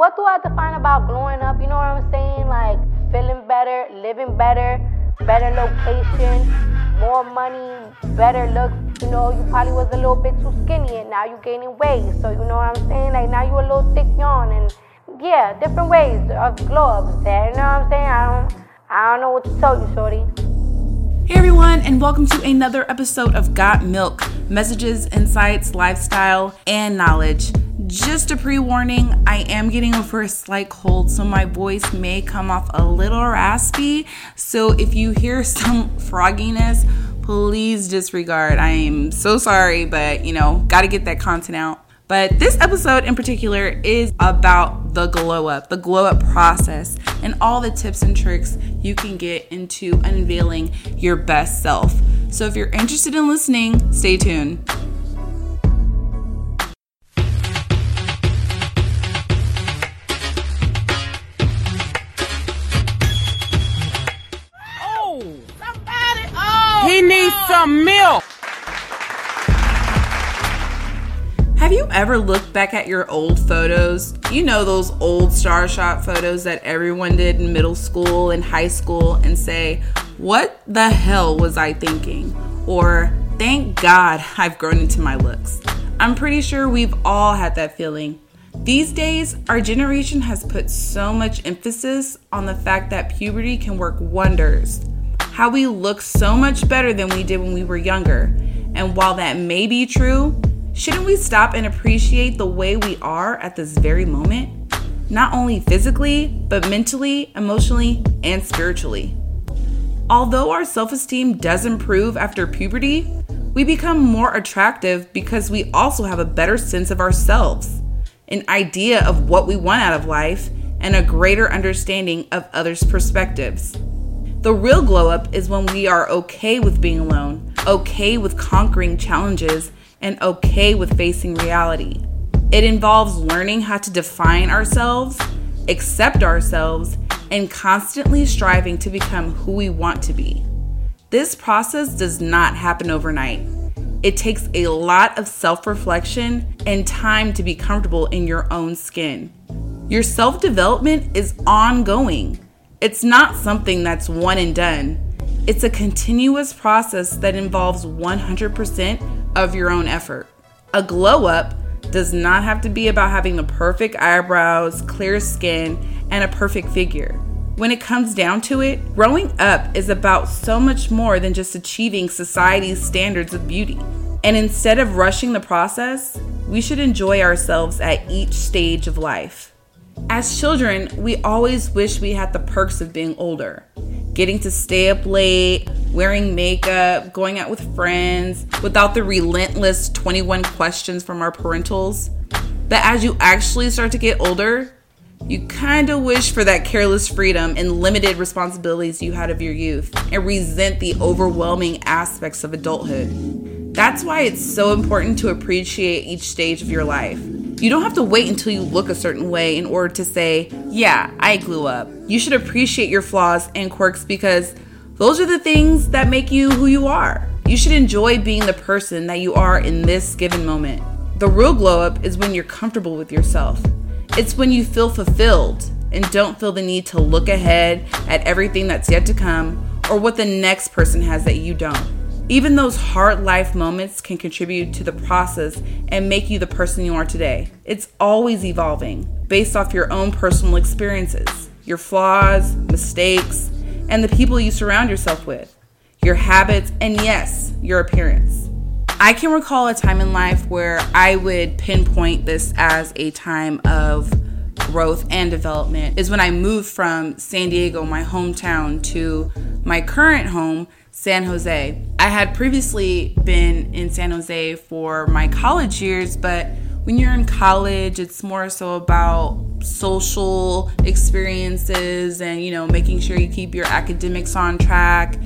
what do I define about growing up? You know what I'm saying? Like feeling better, living better, better location, more money, better looks. You know, you probably was a little bit too skinny and now you're gaining weight. So you know what I'm saying? Like now you're a little thick yawn and yeah, different ways of glow ups there. You know what I'm saying? I don't I don't know what to tell you, shorty. Hey everyone, and welcome to another episode of Got Milk messages, insights, lifestyle, and knowledge. Just a pre warning, I am getting over a slight cold, so my voice may come off a little raspy. So if you hear some frogginess, please disregard. I am so sorry, but you know, got to get that content out. But this episode in particular is about the glow up, the glow up process, and all the tips and tricks you can get into unveiling your best self. So if you're interested in listening, stay tuned. Milk. Have you ever looked back at your old photos? You know, those old star shot photos that everyone did in middle school and high school and say, What the hell was I thinking? Or, Thank God I've grown into my looks. I'm pretty sure we've all had that feeling. These days, our generation has put so much emphasis on the fact that puberty can work wonders how we look so much better than we did when we were younger. And while that may be true, shouldn't we stop and appreciate the way we are at this very moment? Not only physically, but mentally, emotionally, and spiritually. Although our self esteem does improve after puberty, we become more attractive because we also have a better sense of ourselves, an idea of what we want out of life, and a greater understanding of others' perspectives. The real glow up is when we are okay with being alone, okay with conquering challenges, and okay with facing reality. It involves learning how to define ourselves, accept ourselves, and constantly striving to become who we want to be. This process does not happen overnight. It takes a lot of self reflection and time to be comfortable in your own skin. Your self development is ongoing. It's not something that's one and done. It's a continuous process that involves 100% of your own effort. A glow up does not have to be about having the perfect eyebrows, clear skin, and a perfect figure. When it comes down to it, growing up is about so much more than just achieving society's standards of beauty. And instead of rushing the process, we should enjoy ourselves at each stage of life. As children, we always wish we had the perks of being older getting to stay up late, wearing makeup, going out with friends without the relentless 21 questions from our parentals. But as you actually start to get older, you kind of wish for that careless freedom and limited responsibilities you had of your youth and resent the overwhelming aspects of adulthood. That's why it's so important to appreciate each stage of your life. You don't have to wait until you look a certain way in order to say, yeah, I grew up. You should appreciate your flaws and quirks because those are the things that make you who you are. You should enjoy being the person that you are in this given moment. The real glow up is when you're comfortable with yourself. It's when you feel fulfilled and don't feel the need to look ahead at everything that's yet to come or what the next person has that you don't. Even those hard life moments can contribute to the process and make you the person you are today. It's always evolving based off your own personal experiences, your flaws, mistakes, and the people you surround yourself with, your habits, and yes, your appearance. I can recall a time in life where I would pinpoint this as a time of growth and development is when I moved from San Diego, my hometown, to my current home, San Jose. I had previously been in San Jose for my college years, but when you're in college, it's more so about social experiences and, you know, making sure you keep your academics on track.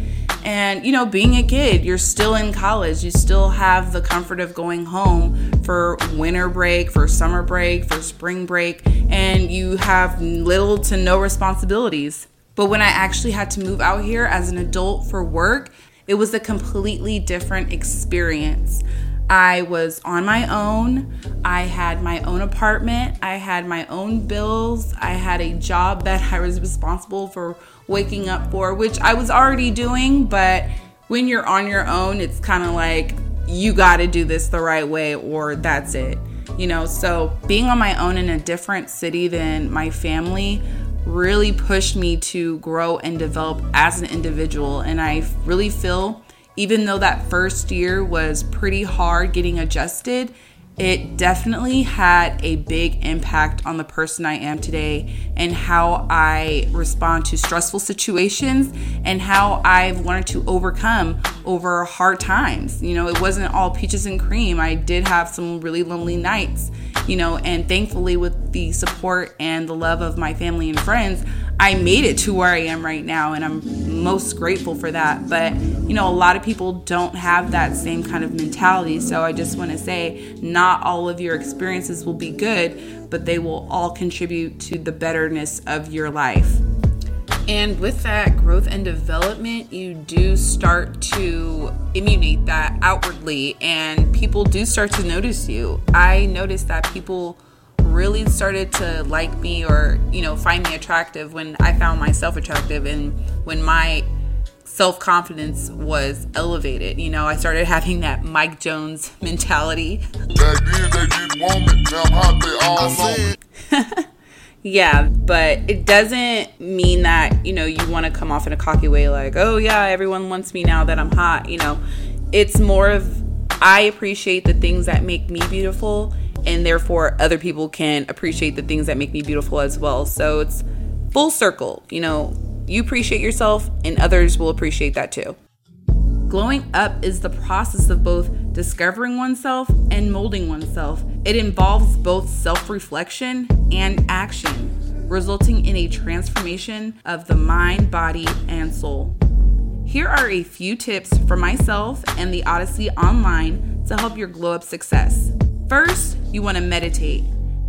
And, you know, being a kid, you're still in college. You still have the comfort of going home for winter break, for summer break, for spring break, and you have little to no responsibilities. But when I actually had to move out here as an adult for work, it was a completely different experience. I was on my own. I had my own apartment. I had my own bills. I had a job that I was responsible for waking up for, which I was already doing. But when you're on your own, it's kind of like you got to do this the right way or that's it. You know, so being on my own in a different city than my family really pushed me to grow and develop as an individual. And I really feel even though that first year was pretty hard getting adjusted, it definitely had a big impact on the person I am today and how I respond to stressful situations and how I've learned to overcome over hard times. You know, it wasn't all peaches and cream. I did have some really lonely nights, you know, and thankfully, with the support and the love of my family and friends, I made it to where I am right now, and I'm most grateful for that. But, you know, a lot of people don't have that same kind of mentality. So I just want to say, not all of your experiences will be good, but they will all contribute to the betterness of your life. And with that growth and development, you do start to emulate that outwardly, and people do start to notice you. I noticed that people really started to like me or you know find me attractive when I found myself attractive and when my self confidence was elevated. You know, I started having that Mike Jones mentality. Yeah, but it doesn't mean that, you know, you want to come off in a cocky way like, oh yeah, everyone wants me now that I'm hot. You know, it's more of I appreciate the things that make me beautiful and therefore other people can appreciate the things that make me beautiful as well. So it's full circle. You know, you appreciate yourself and others will appreciate that too. Glowing up is the process of both discovering oneself and molding oneself. It involves both self reflection and action, resulting in a transformation of the mind, body, and soul. Here are a few tips for myself and the Odyssey Online to help your glow up success. First, you want to meditate.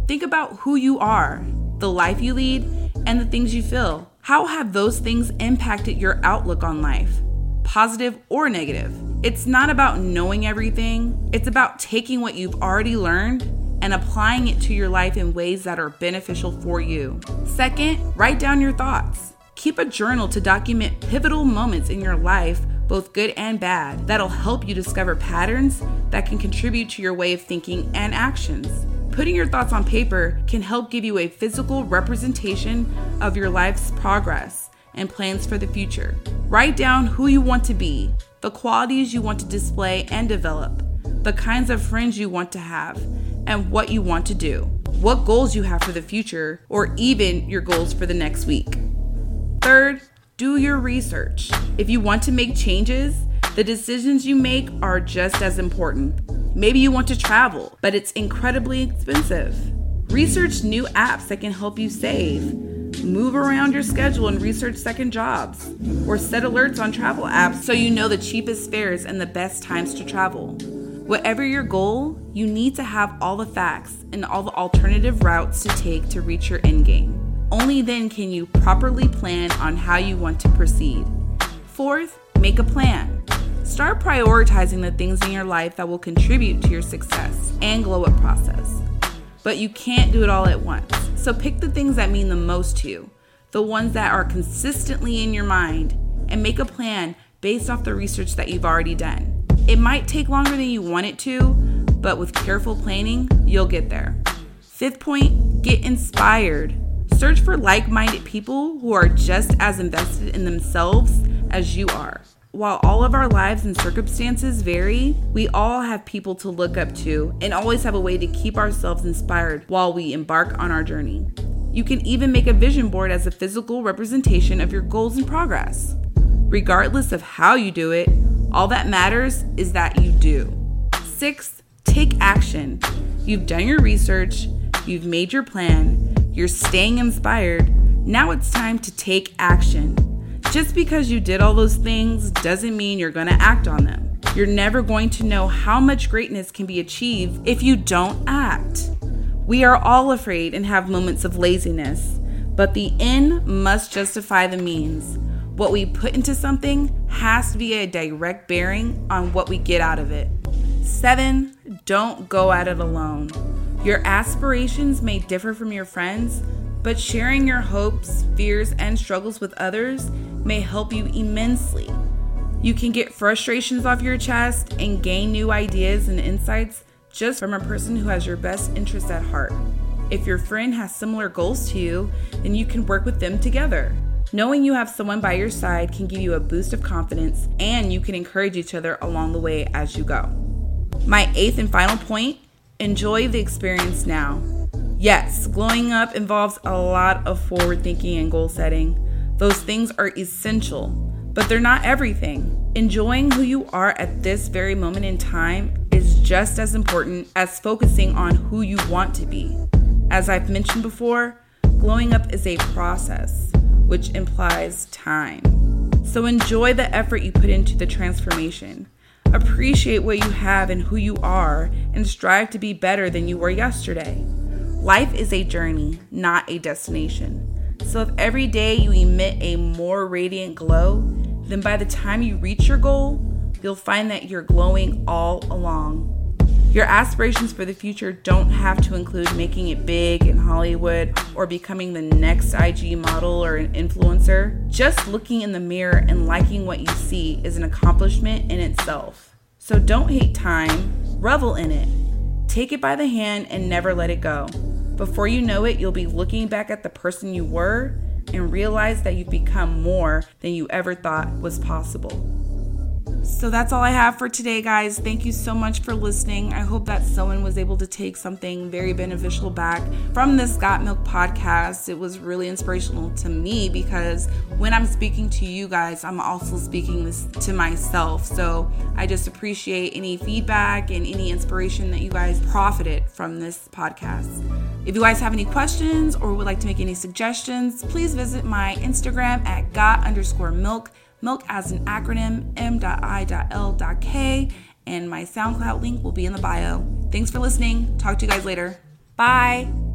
Think about who you are, the life you lead, and the things you feel. How have those things impacted your outlook on life, positive or negative? It's not about knowing everything, it's about taking what you've already learned and applying it to your life in ways that are beneficial for you. Second, write down your thoughts. Keep a journal to document pivotal moments in your life both good and bad, that'll help you discover patterns that can contribute to your way of thinking and actions. Putting your thoughts on paper can help give you a physical representation of your life's progress and plans for the future. Write down who you want to be, the qualities you want to display and develop, the kinds of friends you want to have, and what you want to do, what goals you have for the future, or even your goals for the next week. Third, do your research. If you want to make changes, the decisions you make are just as important. Maybe you want to travel, but it's incredibly expensive. Research new apps that can help you save. Move around your schedule and research second jobs. Or set alerts on travel apps so you know the cheapest fares and the best times to travel. Whatever your goal, you need to have all the facts and all the alternative routes to take to reach your end game. Only then can you properly plan on how you want to proceed. Fourth, make a plan. Start prioritizing the things in your life that will contribute to your success and glow up process. But you can't do it all at once. So pick the things that mean the most to you, the ones that are consistently in your mind, and make a plan based off the research that you've already done. It might take longer than you want it to, but with careful planning, you'll get there. Fifth point, get inspired. Search for like minded people who are just as invested in themselves as you are. While all of our lives and circumstances vary, we all have people to look up to and always have a way to keep ourselves inspired while we embark on our journey. You can even make a vision board as a physical representation of your goals and progress. Regardless of how you do it, all that matters is that you do. Six, take action. You've done your research, you've made your plan, you're staying inspired, now it's time to take action. Just because you did all those things doesn't mean you're going to act on them. You're never going to know how much greatness can be achieved if you don't act. We are all afraid and have moments of laziness, but the end must justify the means. What we put into something has to be a direct bearing on what we get out of it. Seven, don't go at it alone. Your aspirations may differ from your friends, but sharing your hopes, fears, and struggles with others may help you immensely. You can get frustrations off your chest and gain new ideas and insights just from a person who has your best interests at heart. If your friend has similar goals to you, then you can work with them together. Knowing you have someone by your side can give you a boost of confidence and you can encourage each other along the way as you go. My eighth and final point enjoy the experience now. Yes, glowing up involves a lot of forward thinking and goal setting. Those things are essential, but they're not everything. Enjoying who you are at this very moment in time is just as important as focusing on who you want to be. As I've mentioned before, glowing up is a process, which implies time. So enjoy the effort you put into the transformation. Appreciate what you have and who you are, and strive to be better than you were yesterday. Life is a journey, not a destination. So if every day you emit a more radiant glow, then by the time you reach your goal, you'll find that you're glowing all along. Your aspirations for the future don't have to include making it big in Hollywood or becoming the next IG model or an influencer. Just looking in the mirror and liking what you see is an accomplishment in itself. So don't hate time, revel in it. Take it by the hand and never let it go. Before you know it, you'll be looking back at the person you were and realize that you've become more than you ever thought was possible. So that's all I have for today, guys. Thank you so much for listening. I hope that someone was able to take something very beneficial back from this Got Milk podcast. It was really inspirational to me because when I'm speaking to you guys, I'm also speaking this to myself. So I just appreciate any feedback and any inspiration that you guys profited from this podcast. If you guys have any questions or would like to make any suggestions, please visit my Instagram at got underscore milk milk as an acronym m.i.l.k, and my SoundCloud link will be in the bio. Thanks for listening. Talk to you guys later. Bye.